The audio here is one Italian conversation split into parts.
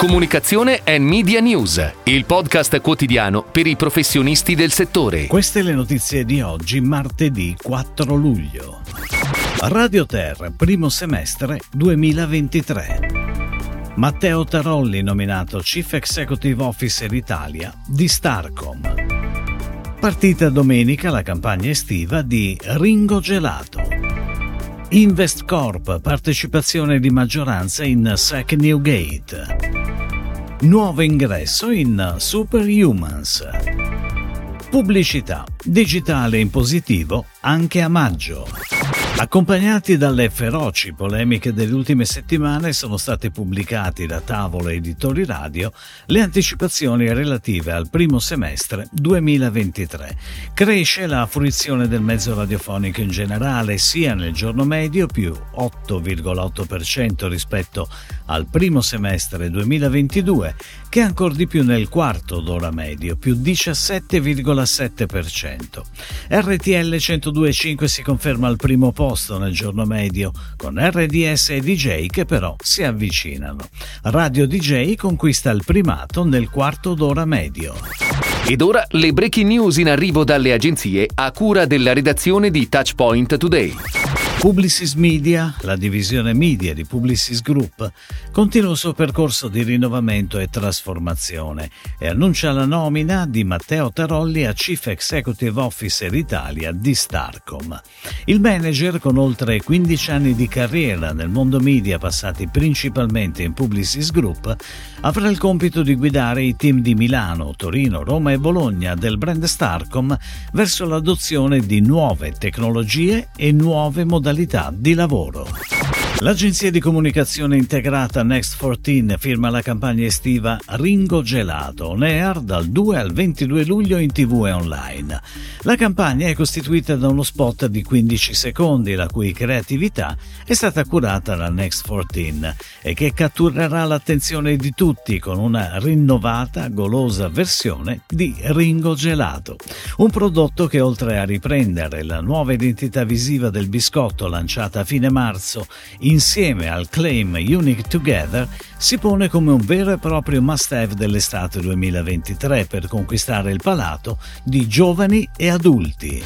Comunicazione e Media News, il podcast quotidiano per i professionisti del settore. Queste le notizie di oggi, martedì 4 luglio. Radio Ter, primo semestre 2023. Matteo Tarolli nominato Chief Executive Officer Italia di Starcom. Partita domenica la campagna estiva di Ringo Gelato. Investcorp, partecipazione di maggioranza in SEC Newgate. Nuovo ingresso in Superhumans. Pubblicità. Digitale in positivo anche a maggio. Accompagnati dalle feroci polemiche delle ultime settimane sono stati pubblicati da Tavolo Editori Radio le anticipazioni relative al primo semestre 2023. Cresce la fruizione del mezzo radiofonico in generale sia nel giorno medio più 8,8% rispetto al primo semestre 2022 che ancora di più nel quarto d'ora medio più 17,7%. RTL 102.5 si conferma al primo posto nel giorno medio, con RDS e DJ che però si avvicinano. Radio DJ conquista il primato nel quarto d'ora medio. Ed ora le breaking news in arrivo dalle agenzie a cura della redazione di Touchpoint Today. Publicis Media, la divisione media di Publicis Group, continua il suo percorso di rinnovamento e trasformazione e annuncia la nomina di Matteo Tarolli a Chief Executive Officer Italia di Starcom. Il manager, con oltre 15 anni di carriera nel mondo media passati principalmente in Publicis Group, avrà il compito di guidare i team di Milano, Torino, Roma e Bologna del brand Starcom verso l'adozione di nuove tecnologie e nuove modalità modalità di lavoro. L'agenzia di comunicazione integrata Next 14 firma la campagna estiva Ringo Gelato on air dal 2 al 22 luglio in tv e online. La campagna è costituita da uno spot di 15 secondi la cui creatività è stata curata da Next 14 e che catturerà l'attenzione di tutti con una rinnovata, golosa versione di Ringo Gelato. Un prodotto che oltre a riprendere la nuova identità visiva del biscotto lanciata a fine marzo insieme al claim Unique Together, si pone come un vero e proprio must-have dell'estate 2023 per conquistare il palato di giovani e adulti.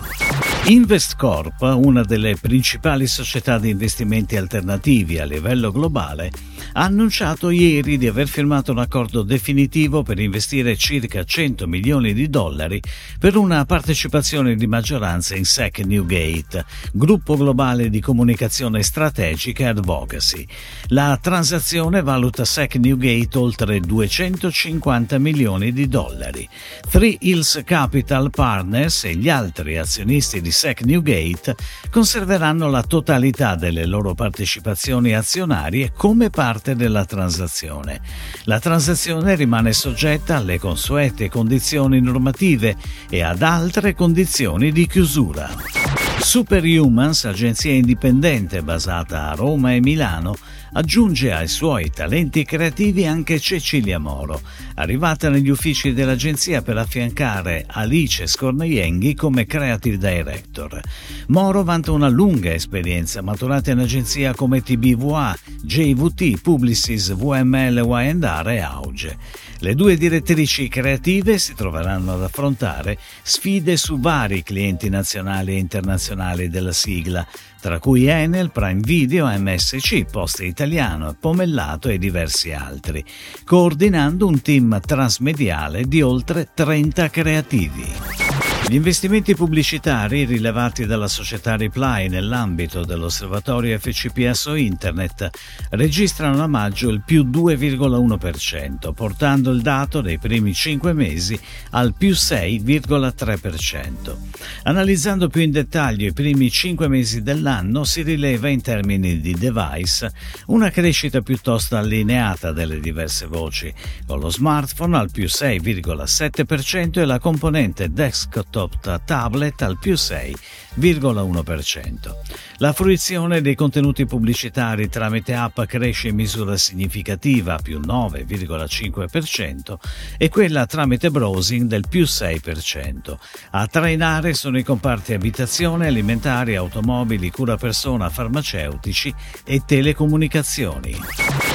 Investcorp, una delle principali società di investimenti alternativi a livello globale, ha annunciato ieri di aver firmato un accordo definitivo per investire circa 100 milioni di dollari per una partecipazione di maggioranza in SEC Newgate, gruppo globale di comunicazione strategica advocacy. La transazione valuta SEC Newgate oltre 250 milioni di dollari. Three Hills Capital Partners e gli altri azionisti di SEC Newgate conserveranno la totalità delle loro partecipazioni azionarie come parte della transazione. La transazione rimane soggetta alle consuete condizioni normative e ad altre condizioni di chiusura. Superhumans, agenzia indipendente basata a Roma e Milano, aggiunge ai suoi talenti creativi anche Cecilia Moro, arrivata negli uffici dell'agenzia per affiancare Alice Scornaienghi come creative director. Moro vanta una lunga esperienza maturata in agenzie come TBVA, JVT, Publicis, VML, Y&R e Auge. Le due direttrici creative si troveranno ad affrontare sfide su vari clienti nazionali e internazionali della sigla, tra cui Enel, Prime Video, MSC, Poste Italiano, Pomellato e diversi altri, coordinando un team transmediale di oltre 30 creativi. Gli investimenti pubblicitari rilevati dalla società Reply nell'ambito dell'osservatorio FCPSO Internet registrano a maggio il più 2,1%, portando il dato dei primi 5 mesi al più 6,3%. Analizzando più in dettaglio i primi 5 mesi dell'anno si rileva in termini di device una crescita piuttosto allineata delle diverse voci, con lo smartphone al più 6,7% e la componente desktop laptop tablet al più 6,1%. La fruizione dei contenuti pubblicitari tramite app cresce in misura significativa, più 9,5%, e quella tramite browsing del più 6%. A trainare sono i comparti abitazione, alimentari, automobili, cura persona, farmaceutici e telecomunicazioni.